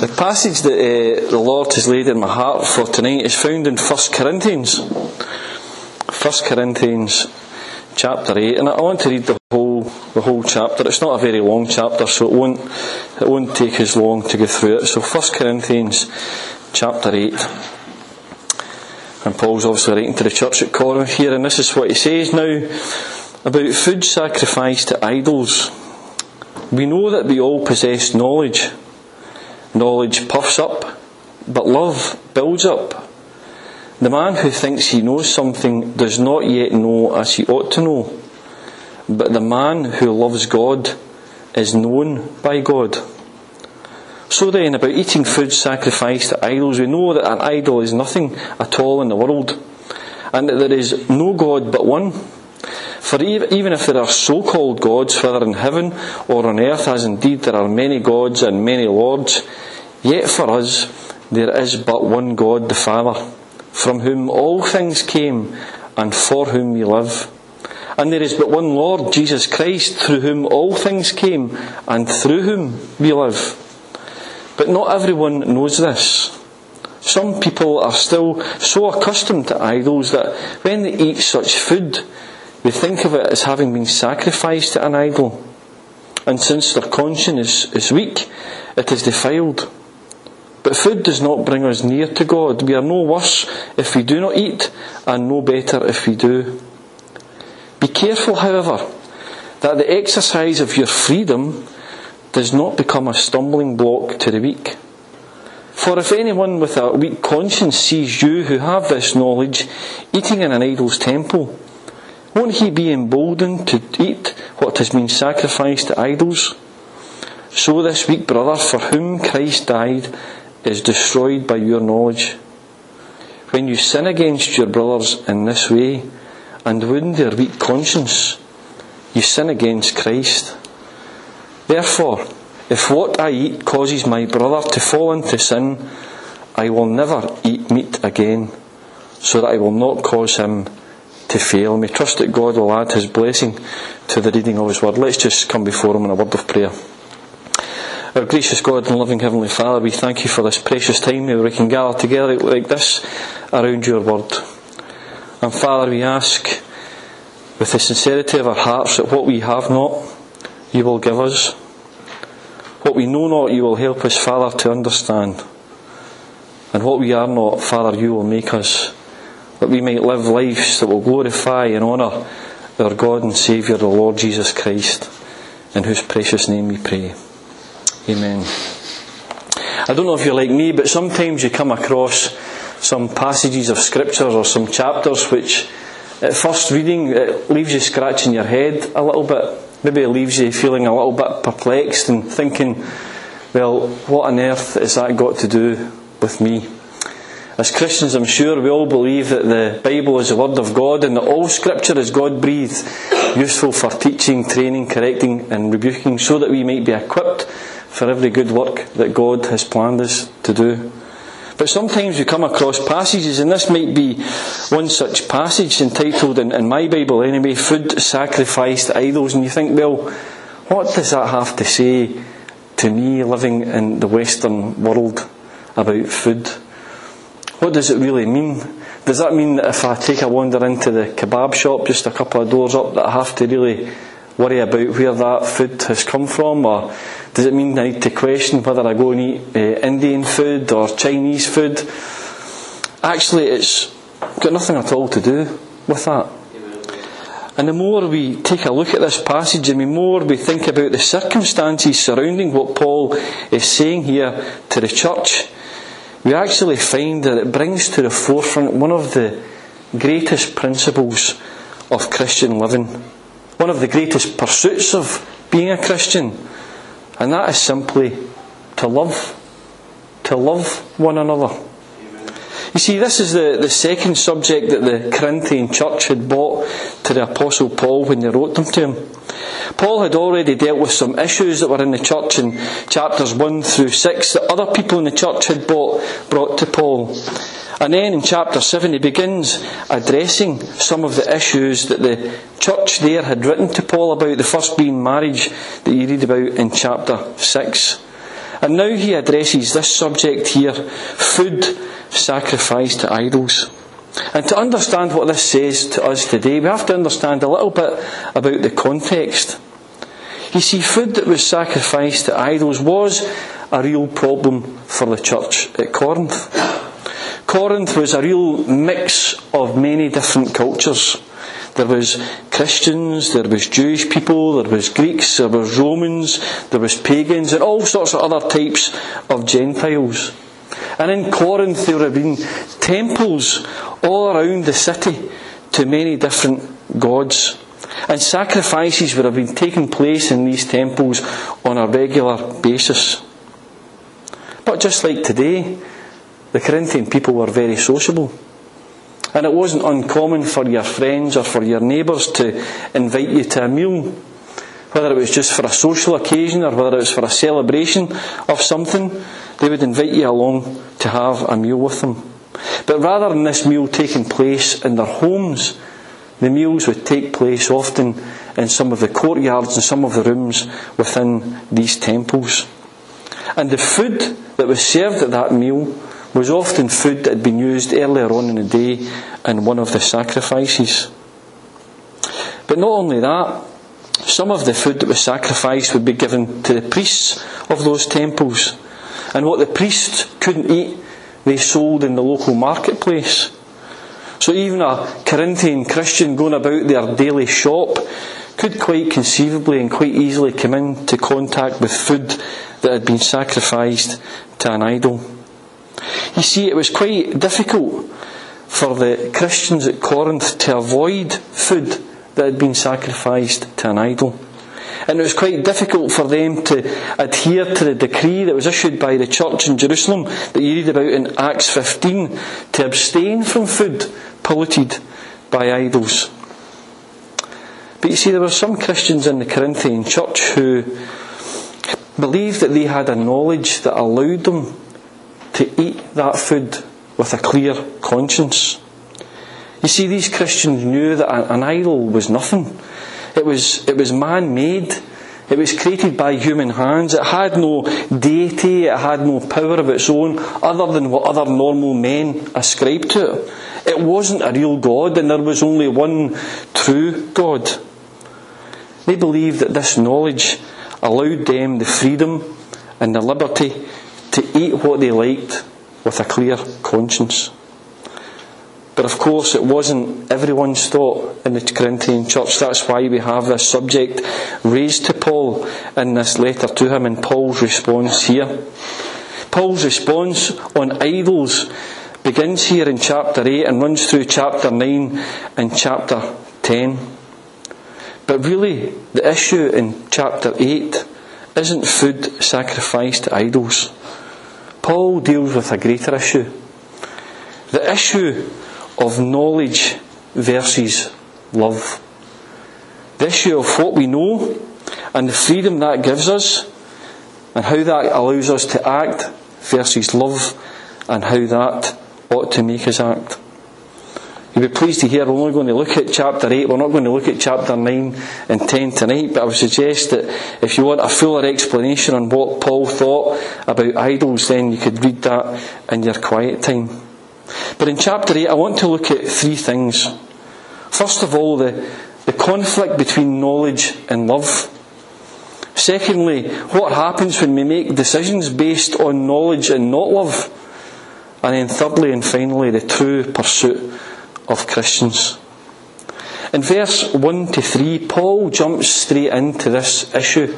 The passage that uh, the Lord has laid in my heart for tonight is found in 1 Corinthians. 1 Corinthians chapter 8 and I want to read the whole the whole chapter. It's not a very long chapter so it won't it won't take as long to go through it. So 1 Corinthians chapter 8 and Paul's obviously writing to the church at Corinth here and this is what he says now about food sacrificed to idols. We know that we all possess knowledge. Knowledge puffs up, but love builds up. The man who thinks he knows something does not yet know as he ought to know. But the man who loves God is known by God. So then, about eating food sacrificed to idols, we know that an idol is nothing at all in the world, and that there is no God but one. For even if there are so called gods, whether in heaven or on earth, as indeed there are many gods and many lords, yet for us there is but one God, the Father, from whom all things came and for whom we live. And there is but one Lord, Jesus Christ, through whom all things came and through whom we live. But not everyone knows this. Some people are still so accustomed to idols that when they eat such food, they think of it as having been sacrificed to an idol. And since their conscience is, is weak, it is defiled. But food does not bring us near to God. We are no worse if we do not eat, and no better if we do. Be careful, however, that the exercise of your freedom does not become a stumbling block to the weak. For if anyone with a weak conscience sees you who have this knowledge eating in an idol's temple, won't he be emboldened to eat what has been sacrificed to idols? So this weak brother for whom Christ died is destroyed by your knowledge. When you sin against your brothers in this way and wound their weak conscience, you sin against Christ. Therefore, if what I eat causes my brother to fall into sin, I will never eat meat again, so that I will not cause him to fail. May trust that God will add his blessing to the reading of his word. Let's just come before him in a word of prayer. Our gracious God and loving Heavenly Father, we thank you for this precious time where we can gather together like this around your word. And Father, we ask with the sincerity of our hearts that what we have not, you will give us. What we know not, you will help us, Father, to understand. And what we are not, Father, you will make us that we might live lives that will glorify and honour our God and Saviour, the Lord Jesus Christ, in whose precious name we pray. Amen. I don't know if you're like me, but sometimes you come across some passages of Scripture or some chapters which, at first reading, it leaves you scratching your head a little bit. Maybe it leaves you feeling a little bit perplexed and thinking, well, what on earth has that got to do with me? As Christians, I'm sure we all believe that the Bible is the Word of God and that all Scripture is God breathed, useful for teaching, training, correcting, and rebuking, so that we might be equipped for every good work that God has planned us to do. But sometimes we come across passages, and this might be one such passage entitled, in, in my Bible anyway, Food Sacrificed Idols, and you think, well, what does that have to say to me living in the Western world about food? What does it really mean? Does that mean that if I take a wander into the kebab shop just a couple of doors up that I have to really worry about where that food has come from? Or does it mean I need to question whether I go and eat uh, Indian food or Chinese food? Actually, it's got nothing at all to do with that. And the more we take a look at this passage and the more we think about the circumstances surrounding what Paul is saying here to the church, we actually find that it brings to the forefront one of the greatest principles of Christian living, one of the greatest pursuits of being a Christian, and that is simply to love, to love one another. You see, this is the, the second subject that the Corinthian church had brought to the Apostle Paul when they wrote them to him. Paul had already dealt with some issues that were in the church in chapters 1 through 6 that other people in the church had brought, brought to Paul. And then in chapter 7 he begins addressing some of the issues that the church there had written to Paul about, the first being marriage that you read about in chapter 6. And now he addresses this subject here food sacrificed to idols. And to understand what this says to us today, we have to understand a little bit about the context. You see, food that was sacrificed to idols was a real problem for the church at Corinth. Corinth was a real mix of many different cultures. There was Christians, there was Jewish people, there was Greeks, there was Romans, there was pagans, and all sorts of other types of Gentiles. And in Corinth there had been temples all around the city to many different gods. And sacrifices would have been taking place in these temples on a regular basis. But just like today, the Corinthian people were very sociable. And it wasn't uncommon for your friends or for your neighbours to invite you to a meal, whether it was just for a social occasion or whether it was for a celebration of something, they would invite you along to have a meal with them. But rather than this meal taking place in their homes, the meals would take place often in some of the courtyards and some of the rooms within these temples. And the food that was served at that meal was often food that had been used earlier on in the day in one of the sacrifices. But not only that, some of the food that was sacrificed would be given to the priests of those temples. And what the priests couldn't eat, they sold in the local marketplace. So even a Corinthian Christian going about their daily shop could quite conceivably and quite easily come into contact with food that had been sacrificed to an idol. You see, it was quite difficult for the Christians at Corinth to avoid food that had been sacrificed to an idol. And it was quite difficult for them to adhere to the decree that was issued by the church in Jerusalem that you read about in Acts 15 to abstain from food polluted by idols. But you see, there were some Christians in the Corinthian church who believed that they had a knowledge that allowed them to eat that food with a clear conscience. You see, these Christians knew that an idol was nothing. It was, it was man made. It was created by human hands. It had no deity. It had no power of its own other than what other normal men ascribed to it. It wasn't a real God and there was only one true God. They believed that this knowledge allowed them the freedom and the liberty to eat what they liked with a clear conscience. But of course, it wasn't everyone's thought in the Corinthian church. That's why we have this subject raised to Paul in this letter to him and Paul's response here. Paul's response on idols begins here in chapter 8 and runs through chapter 9 and chapter 10. But really, the issue in chapter 8 isn't food sacrificed to idols. Paul deals with a greater issue. The issue of knowledge versus love. The issue of what we know and the freedom that gives us and how that allows us to act versus love and how that ought to make us act. You'll be pleased to hear we're only going to look at chapter 8, we're not going to look at chapter 9 and 10 tonight, but I would suggest that if you want a fuller explanation on what Paul thought about idols, then you could read that in your quiet time. But in chapter 8, I want to look at three things. First of all, the, the conflict between knowledge and love. Secondly, what happens when we make decisions based on knowledge and not love. And then thirdly and finally, the true pursuit of Christians. In verse 1 to 3, Paul jumps straight into this issue.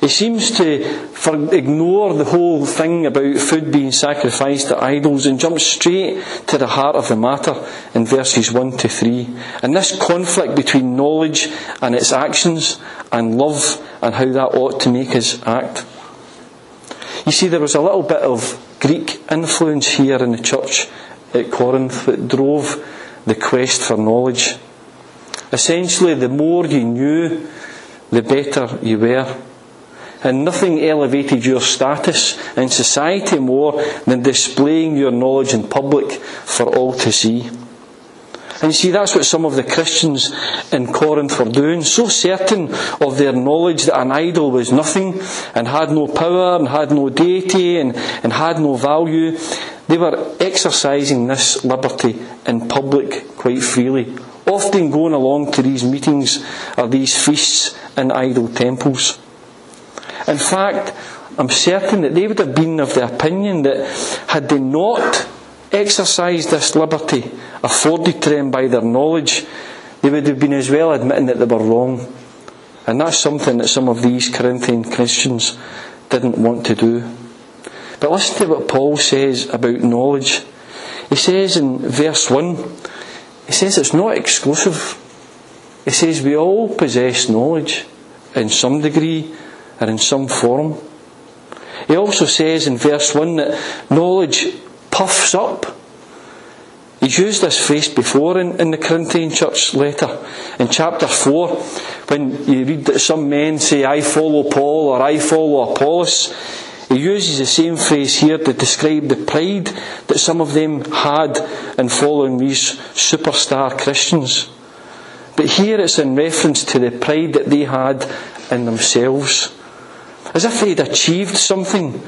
He seems to ignore the whole thing about food being sacrificed to idols and jumps straight to the heart of the matter in verses 1 to 3. And this conflict between knowledge and its actions and love and how that ought to make us act. You see, there was a little bit of Greek influence here in the church at Corinth that drove the quest for knowledge. Essentially, the more you knew, the better you were. And nothing elevated your status in society more than displaying your knowledge in public for all to see. And you see, that's what some of the Christians in Corinth were doing, so certain of their knowledge that an idol was nothing and had no power and had no deity and, and had no value. They were exercising this liberty in public quite freely, often going along to these meetings or these feasts in idol temples. In fact, I'm certain that they would have been of the opinion that had they not exercised this liberty afforded to them by their knowledge, they would have been as well admitting that they were wrong. And that's something that some of these Corinthian Christians didn't want to do. But listen to what Paul says about knowledge. He says in verse 1, he says it's not exclusive. He says we all possess knowledge in some degree or in some form. He also says in verse 1 that knowledge puffs up. He's used this phrase before in, in the Corinthian church letter. In chapter 4, when you read that some men say, I follow Paul or I follow Apollos, he uses the same phrase here to describe the pride that some of them had in following these superstar Christians. But here it's in reference to the pride that they had in themselves. As if they'd achieved something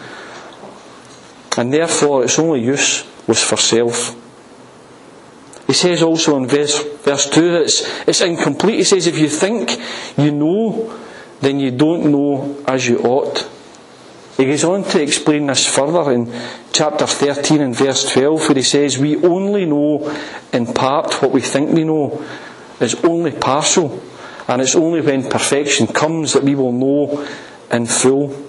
and therefore its only use was for self. He says also in verse, verse 2 that it's, it's incomplete. He says, if you think you know, then you don't know as you ought. He goes on to explain this further in chapter 13 and verse 12, where he says, We only know in part what we think we know. It's only partial, and it's only when perfection comes that we will know in full.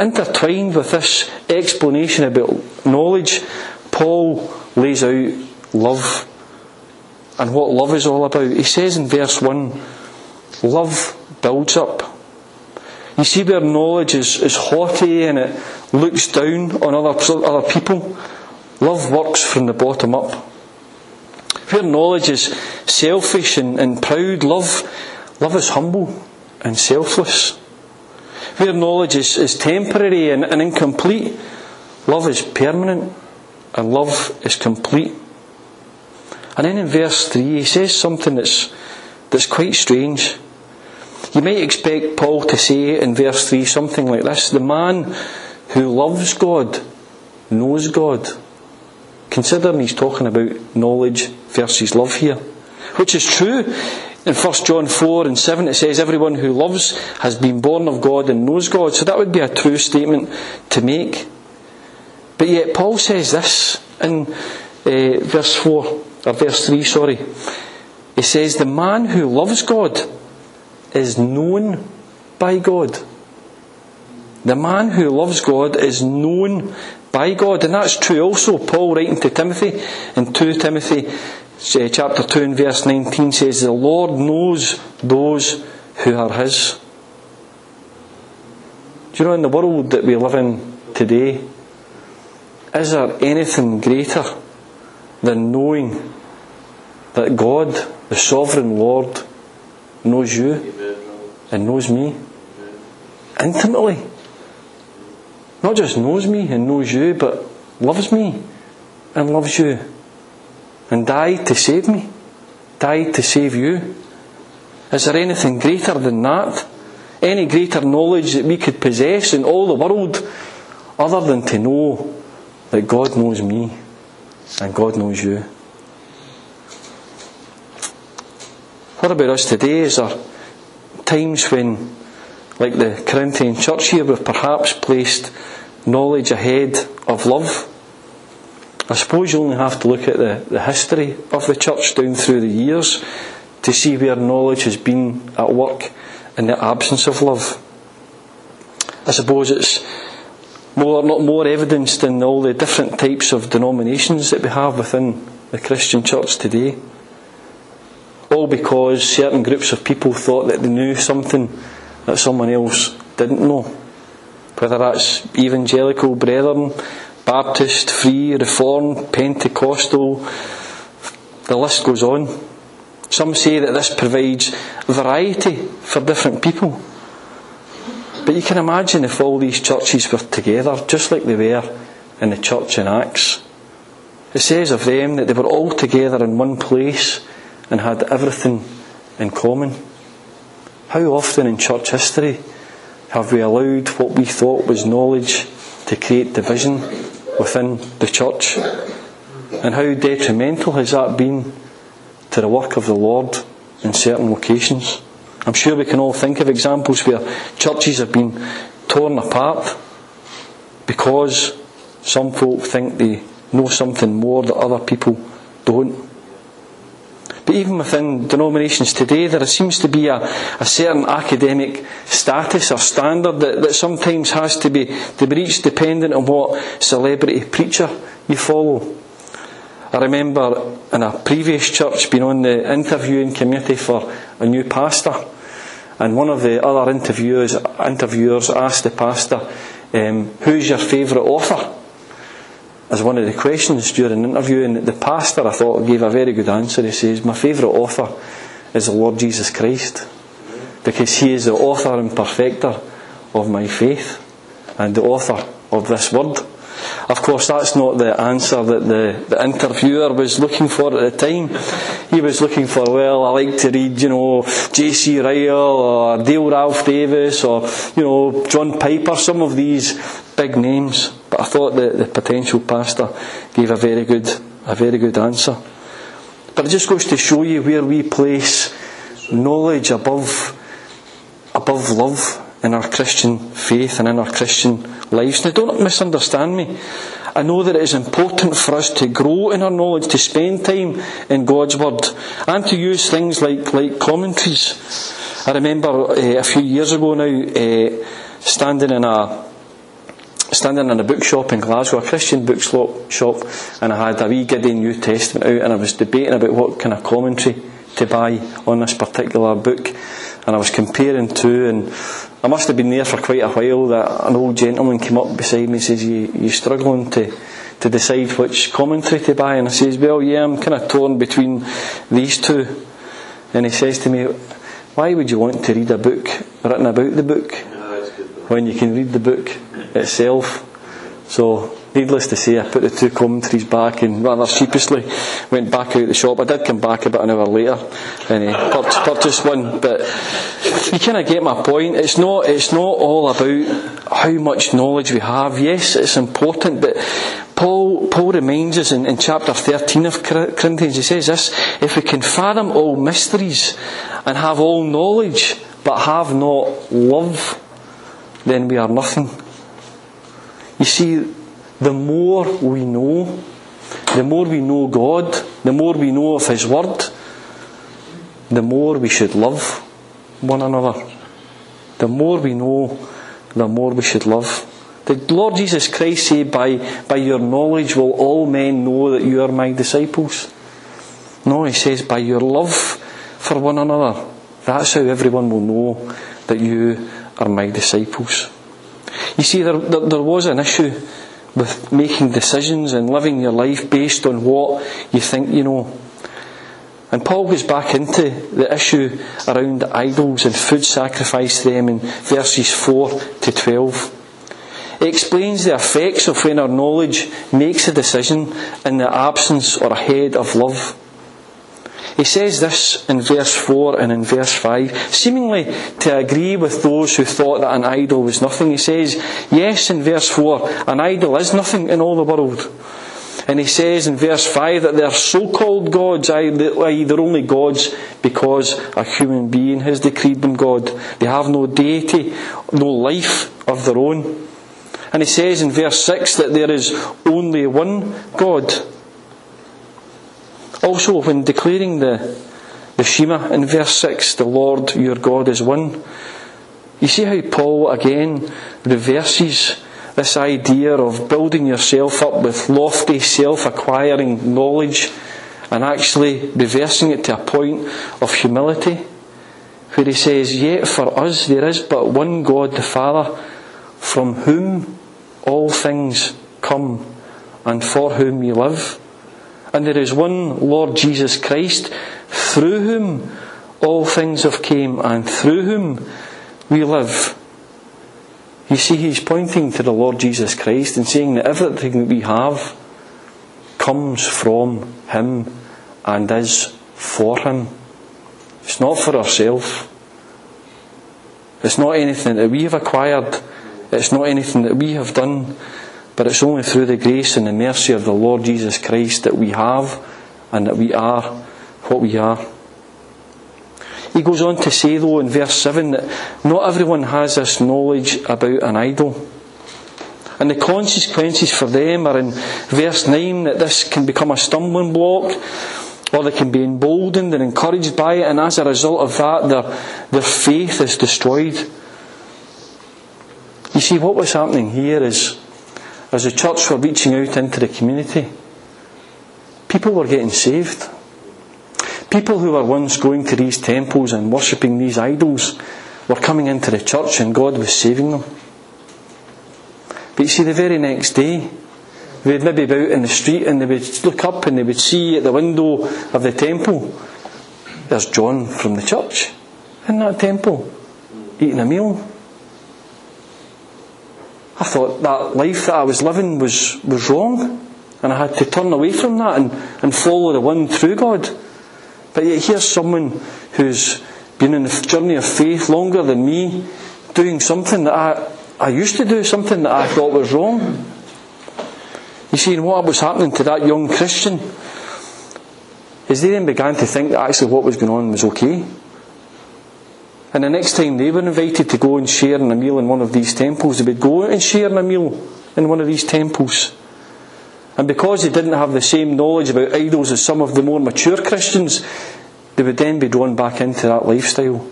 Intertwined with this explanation about knowledge, Paul lays out love and what love is all about. He says in verse 1 love builds up. You see where knowledge is, is haughty and it looks down on other, other people. Love works from the bottom up. Where knowledge is selfish and, and proud, love, love is humble and selfless where knowledge is, is temporary and, and incomplete, love is permanent and love is complete. And then in verse 3, he says something that's, that's quite strange. You might expect Paul to say in verse 3 something like this The man who loves God knows God. Considering he's talking about knowledge versus love here, which is true in 1 John 4 and 7 it says, Everyone who loves has been born of God and knows God. So that would be a true statement to make. But yet Paul says this in uh, verse 4, or verse 3, sorry. He says, The man who loves God is known by God. The man who loves God is known by God. And that's true also. Paul writing to Timothy in 2 Timothy chapter 2 and verse 19 says, The Lord knows those who are His. Do you know, in the world that we live in today, is there anything greater than knowing that God, the sovereign Lord, knows you and knows me intimately? Not just knows me and knows you, but loves me and loves you and died to save me, died to save you. Is there anything greater than that? Any greater knowledge that we could possess in all the world other than to know that God knows me and God knows you? What about us today? Is there times when, like the Corinthian church here, we've perhaps placed knowledge ahead of love? I suppose you only have to look at the, the history of the church down through the years to see where knowledge has been at work in the absence of love. I suppose it's more, not more evidenced in all the different types of denominations that we have within the Christian church today. All because certain groups of people thought that they knew something that someone else didn't know. Whether that's evangelical brethren Baptist, Free, Reformed, Pentecostal, the list goes on. Some say that this provides variety for different people. But you can imagine if all these churches were together, just like they were in the church in Acts, It says of them that they were all together in one place and had everything in common. How often in church history have we allowed what we thought was knowledge to create division within the church? And how detrimental has that been to the work of the Lord in certain locations? I'm sure we can all think of examples where churches have been torn apart because some folk think they know something more that other people don't. But even within denominations today, there seems to be a, a certain academic status or standard that, that sometimes has to be, to be reached dependent on what celebrity preacher you follow. I remember in a previous church being on the interviewing committee for a new pastor, and one of the other interviewers, interviewers asked the pastor, um, Who's your favourite author? As one of the questions during the interview, and the pastor I thought gave a very good answer. He says, My favourite author is the Lord Jesus Christ, because he is the author and perfecter of my faith, and the author of this word. Of course, that's not the answer that the, the interviewer was looking for at the time. He was looking for, well, I like to read, you know, J.C. Ryle or Dale Ralph Davis or, you know, John Piper, some of these big names. But I thought that the potential pastor gave a very good, a very good answer. But it just goes to show you where we place knowledge above, above love in our Christian faith and in our Christian lives. Now, don't misunderstand me. I know that it is important for us to grow in our knowledge, to spend time in God's Word, and to use things like, like commentaries. I remember uh, a few years ago now uh, standing in a standing in a bookshop in Glasgow, a Christian bookshop, and I had a wee Gideon New Testament out, and I was debating about what kind of commentary to buy on this particular book, and I was comparing two, and I must have been there for quite a while. That an old gentleman came up beside me and says, "You you struggling to?" To decide which commentary to buy, and I says, "Well, yeah, I'm kind of torn between these two." And he says to me, "Why would you want to read a book written about the book when you can read the book itself. So, needless to say, I put the two commentaries back and rather sheepishly went back out the shop. I did come back about an hour later and uh, purchased one, but you kind of get my point. It's not, it's not all about how much knowledge we have. Yes, it's important, but Paul, Paul reminds us in, in chapter 13 of Corinthians, he says this, if we can fathom all mysteries and have all knowledge, but have not love, then we are nothing. You see, the more we know, the more we know God, the more we know of His Word, the more we should love one another. The more we know, the more we should love. The Lord Jesus Christ said, by, by your knowledge will all men know that you are my disciples. No, he says, by your love for one another. That's how everyone will know that you are my disciples. You see, there, there, there was an issue with making decisions and living your life based on what you think you know. And Paul goes back into the issue around idols and food sacrifice to them in verses 4 to 12. He explains the effects of when our knowledge makes a decision in the absence or ahead of love. He says this in verse 4 and in verse 5, seemingly to agree with those who thought that an idol was nothing. He says, yes, in verse 4, an idol is nothing in all the world. And he says in verse 5 that they're so called gods, i.e., they're only gods because a human being has decreed them God. They have no deity, no life of their own. And he says in verse 6 that there is only one God. Also, when declaring the, the Shema in verse 6, the Lord your God is one, you see how Paul again reverses this idea of building yourself up with lofty self acquiring knowledge and actually reversing it to a point of humility, where he says, Yet for us there is but one God the Father, from whom all things come and for whom we live and there is one Lord Jesus Christ, through whom all things have came, and through whom we live. You see, he's pointing to the Lord Jesus Christ and saying that everything that we have comes from Him and is for Him. It's not for ourselves. It's not anything that we have acquired. It's not anything that we have done. But it's only through the grace and the mercy of the Lord Jesus Christ that we have and that we are what we are. He goes on to say, though, in verse 7 that not everyone has this knowledge about an idol. And the consequences for them are in verse 9 that this can become a stumbling block or they can be emboldened and encouraged by it, and as a result of that, their, their faith is destroyed. You see, what was happening here is, as the church were reaching out into the community, people were getting saved. People who were once going to these temples and worshipping these idols were coming into the church and God was saving them. But you see, the very next day, they'd maybe be out in the street and they would look up and they would see at the window of the temple, there's John from the church in that temple, eating a meal. I thought that life that I was living was, was wrong. And I had to turn away from that and, and follow the one true God. But yet here's someone who's been in the journey of faith longer than me, doing something that I, I used to do, something that I thought was wrong. You see, and what was happening to that young Christian is they then began to think that actually what was going on was okay. And the next time they were invited to go and share in a meal in one of these temples, they would go out and share in a meal in one of these temples. And because they didn't have the same knowledge about idols as some of the more mature Christians, they would then be drawn back into that lifestyle.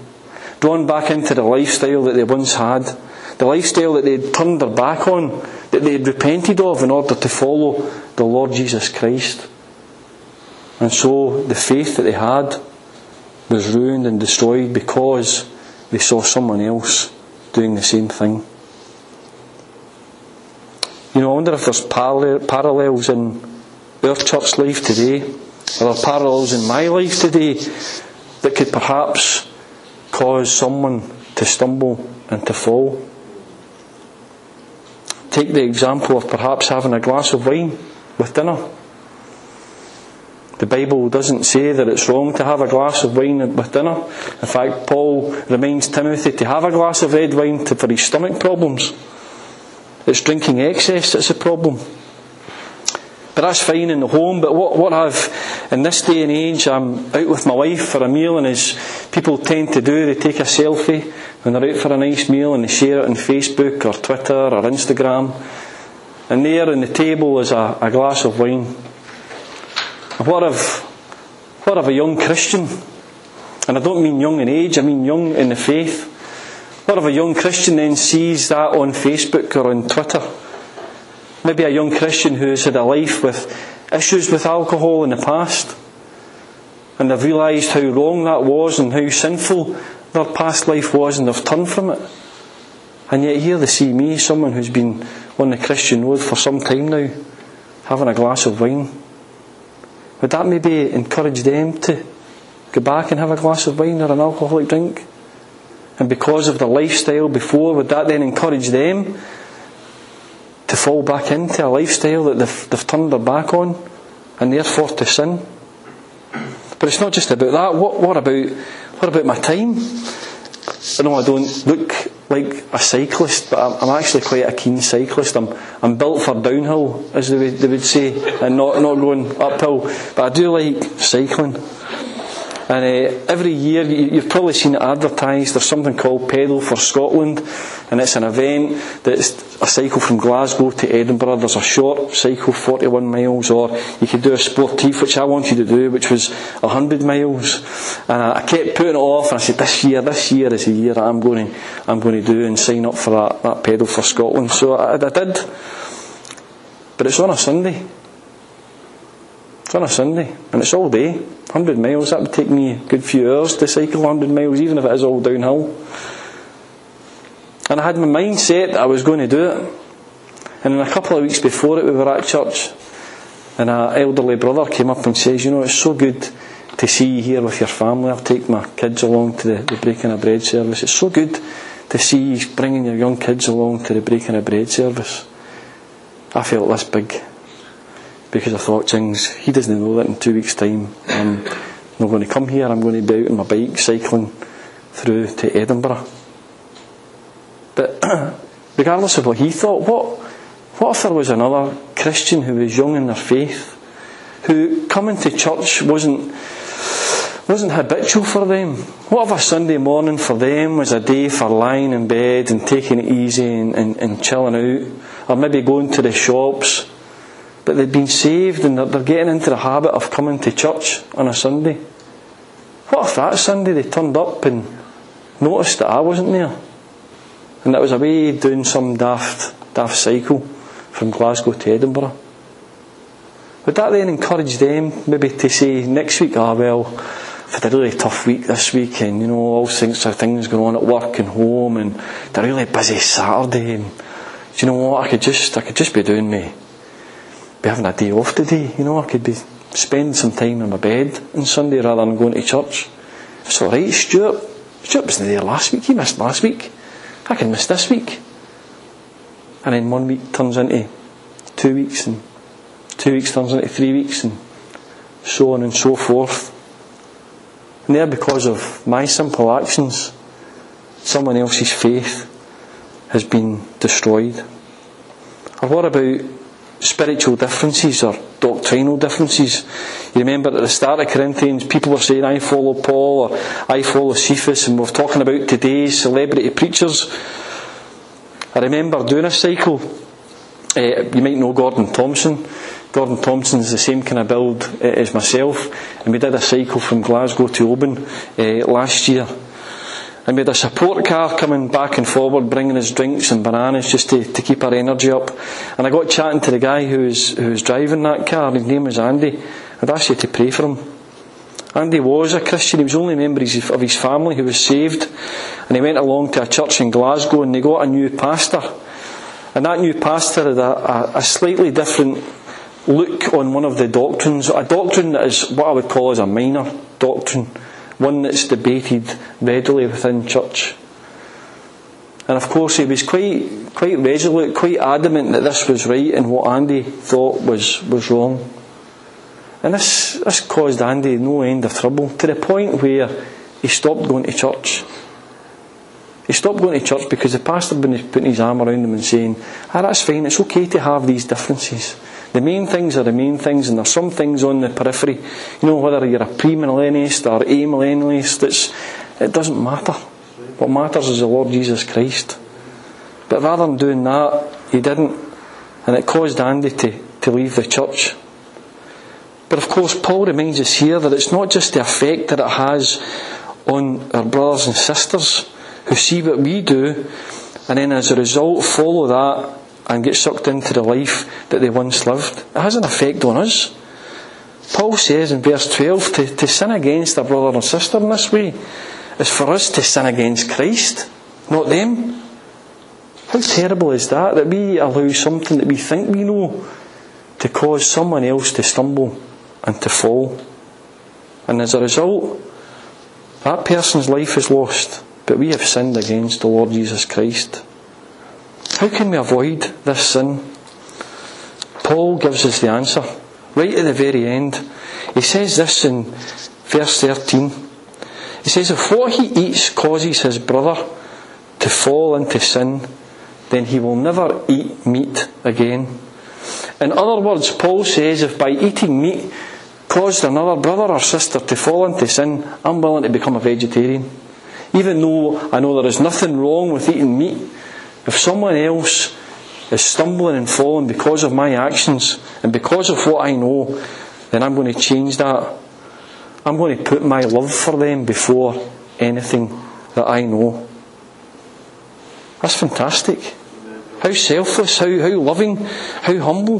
Drawn back into the lifestyle that they once had. The lifestyle that they'd turned their back on, that they'd repented of in order to follow the Lord Jesus Christ. And so the faith that they had was ruined and destroyed because they saw someone else doing the same thing. You know, I wonder if there's parallels in our church life today, or there parallels in my life today that could perhaps cause someone to stumble and to fall. Take the example of perhaps having a glass of wine with dinner. The Bible doesn't say that it's wrong to have a glass of wine with dinner. In fact, Paul reminds Timothy to have a glass of red wine to, for his stomach problems. It's drinking excess that's a problem. But that's fine in the home. But what, what I've, in this day and age, I'm out with my wife for a meal, and as people tend to do, they take a selfie when they're out for a nice meal and they share it on Facebook or Twitter or Instagram. And there on the table is a, a glass of wine. What of, what of a young Christian? And I don't mean young in age, I mean young in the faith what if a young Christian then sees that on Facebook or on Twitter? Maybe a young Christian who has had a life with issues with alcohol in the past, and they've realised how wrong that was and how sinful their past life was, and they've turned from it. And yet here they see me, someone who's been on the Christian road for some time now, having a glass of wine. Would that maybe encourage them to go back and have a glass of wine or an alcoholic drink? and because of the lifestyle before, would that then encourage them to fall back into a lifestyle that they've, they've turned their back on and therefore to sin? But it's not just about that. What, what about what about my time? I know I don't look like a cyclist, but I'm, actually quite a keen cyclist. I'm, I'm built for downhill, as they would, they would say, and not, not going uphill. But I do like cycling. And uh, every year, you've probably seen it advertised, there's something called Pedal for Scotland, and it's an event that's a cycle from Glasgow to Edinburgh. There's a short cycle, 41 miles, or you could do a sportive, which I wanted to do, which was 100 miles. And I kept putting it off, and I said, this year, this year is the year I'm going to, I'm going to do and sign up for that, that Pedal for Scotland. So I, I did. But it's on a Sunday. It's on a Sunday, and it's all day. 100 miles, that would take me a good few hours to cycle 100 miles, even if it is all downhill. And I had my mind set that I was going to do it. And a couple of weeks before it, we were at church, and an elderly brother came up and says, You know, it's so good to see you here with your family. I'll take my kids along to the, the breaking of bread service. It's so good to see you bringing your young kids along to the breaking of bread service. I felt this big. Because I thought, things he doesn't know that in two weeks' time I'm not going to come here, I'm going to be out on my bike cycling through to Edinburgh. But regardless of what he thought, what, what if there was another Christian who was young in their faith, who coming to church wasn't wasn't habitual for them. What if a Sunday morning for them was a day for lying in bed and taking it easy and, and, and chilling out, or maybe going to the shops, but they'd been saved and they're, they're getting into the habit of coming to church on a Sunday. What if that Sunday they turned up and noticed that I wasn't there? And that was away doing some daft, daft cycle from Glasgow to Edinburgh. Would that then encourage them maybe to say next week, ah well, I've had a really tough week this week and you know, all sorts of things going on at work and home and a really busy Saturday and do you know what, I could just I could just be doing me be having a day off today, you know, I could be spending some time in my bed on Sunday rather than going to church. It's alright, Stuart. Stuart wasn't there last week, he missed last week. I can miss this week. And then one week turns into two weeks, and two weeks turns into three weeks, and so on and so forth. And there, because of my simple actions, someone else's faith has been destroyed. Or what about spiritual differences or doctrinal differences. You remember at the start of Corinthians, people were saying, I follow Paul or I follow Cephas, and we're talking about today's celebrity preachers. I remember doing a cycle. Uh, you might know Gordon Thompson. Gordon Thompson's the same kind of build uh, as myself, and we did a cycle from Glasgow to Oban uh, last year. And we had a support car coming back and forward, bringing us drinks and bananas just to, to keep our energy up. And I got chatting to the guy who was, who was driving that car. His name was Andy. I'd asked you to pray for him. Andy was a Christian. He was only a member of his family who was saved. And he went along to a church in Glasgow and they got a new pastor. And that new pastor had a, a, a slightly different look on one of the doctrines. A doctrine that is what I would call as a minor doctrine one that's debated readily within church. And of course, he was quite, quite resolute, quite adamant that this was right and what Andy thought was, was wrong. And this, this caused Andy no end of trouble to the point where he stopped going to church. He stopped going to church because the pastor had been putting his arm around him and saying, ah, that's fine, it's okay to have these differences. The main things are the main things, and there's some things on the periphery. You know, whether you're a premillennialist or amillennialist, it's, it doesn't matter. What matters is the Lord Jesus Christ. But rather than doing that, he didn't, and it caused Andy to, to leave the church. But of course, Paul reminds us here that it's not just the effect that it has on our brothers and sisters who see what we do, and then as a result follow that and get sucked into the life that they once lived. It has an effect on us. Paul says in verse 12 to, to sin against a brother or sister in this way is for us to sin against Christ, not them. How terrible is that? That we allow something that we think we know to cause someone else to stumble and to fall. And as a result, that person's life is lost, but we have sinned against the Lord Jesus Christ. How can we avoid this sin? Paul gives us the answer right at the very end. He says this in verse 13. He says, If what he eats causes his brother to fall into sin, then he will never eat meat again. In other words, Paul says, if by eating meat caused another brother or sister to fall into sin, I'm willing to become a vegetarian. Even though I know there is nothing wrong with eating meat, if someone else is stumbling and falling because of my actions and because of what I know, then I'm going to change that. I'm going to put my love for them before anything that I know. That's fantastic. How selfless, how, how loving, how humble.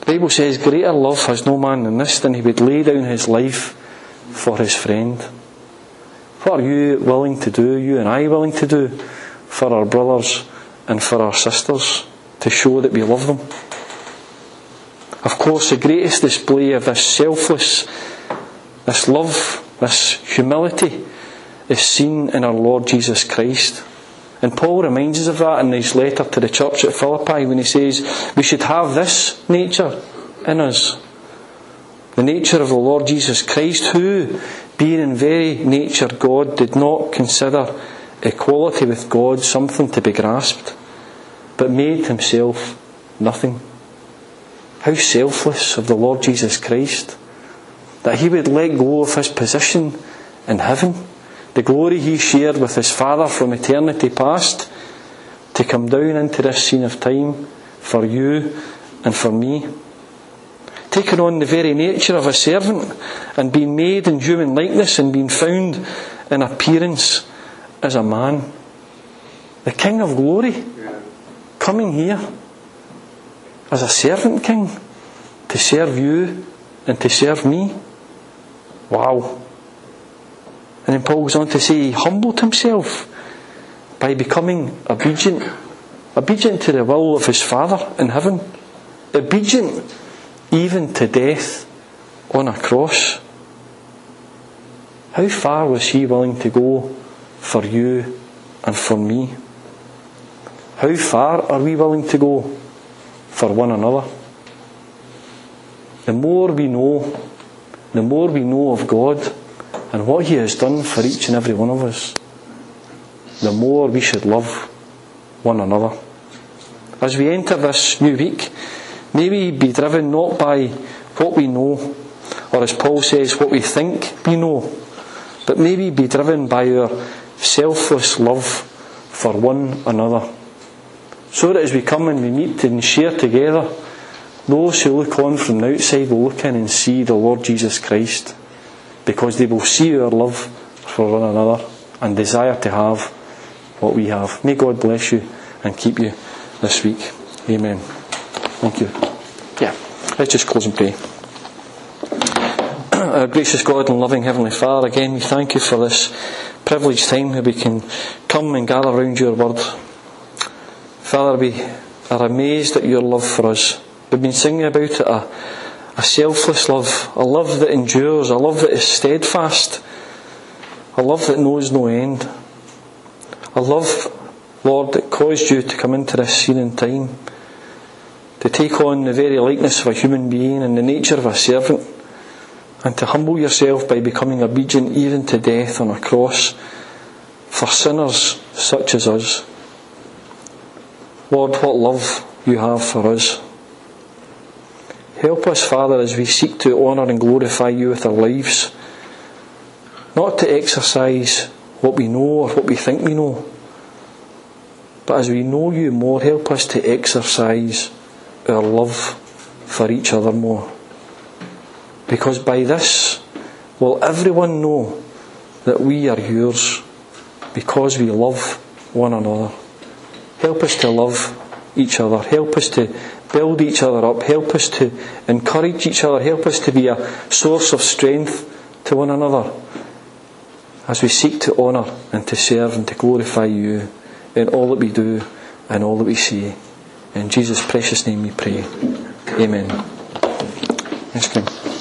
The Bible says, Greater love has no man than this, than he would lay down his life for his friend. What are you willing to do, you and I willing to do for our brothers and for our sisters to show that we love them. Of course, the greatest display of this selfless, this love, this humility is seen in our Lord Jesus Christ. And Paul reminds us of that in his letter to the church at Philippi when he says we should have this nature in us. The nature of the Lord Jesus Christ, who, being in very nature God, did not consider equality with God something to be grasped, but made himself nothing. How selfless of the Lord Jesus Christ that he would let go of his position in heaven, the glory he shared with his Father from eternity past, to come down into this scene of time for you and for me. Taking on the very nature of a servant and being made in human likeness and being found in appearance as a man. The King of glory coming here as a servant king to serve you and to serve me. Wow. And then Paul goes on to say he humbled himself by becoming obedient. Obedient to the will of his Father in heaven. Obedient even to death on a cross. How far was he willing to go for you and for me? How far are we willing to go for one another? The more we know, the more we know of God and what He has done for each and every one of us, the more we should love one another. As we enter this new week, may we be driven not by what we know, or as Paul says, what we think we know, but may we be driven by our selfless love for one another. So that as we come and we meet and share together, those who look on from the outside will look in and see the Lord Jesus Christ because they will see our love for one another and desire to have what we have. May God bless you and keep you this week. Amen. Thank you. Yeah, let's just close and pray. Our gracious God and loving Heavenly Father, again we thank you for this privileged time where we can come and gather around your word. Father, we are amazed at your love for us. We've been singing about it a, a selfless love, a love that endures, a love that is steadfast, a love that knows no end, a love, Lord, that caused you to come into this scene in time, to take on the very likeness of a human being and the nature of a servant, and to humble yourself by becoming obedient even to death on a cross for sinners such as us. Lord, what love you have for us. Help us, Father, as we seek to honour and glorify you with our lives, not to exercise what we know or what we think we know, but as we know you more, help us to exercise our love for each other more. Because by this will everyone know that we are yours because we love one another. Help us to love each other. Help us to build each other up. Help us to encourage each other. Help us to be a source of strength to one another as we seek to honour and to serve and to glorify you in all that we do and all that we see. In Jesus' precious name we pray. Amen. Let's.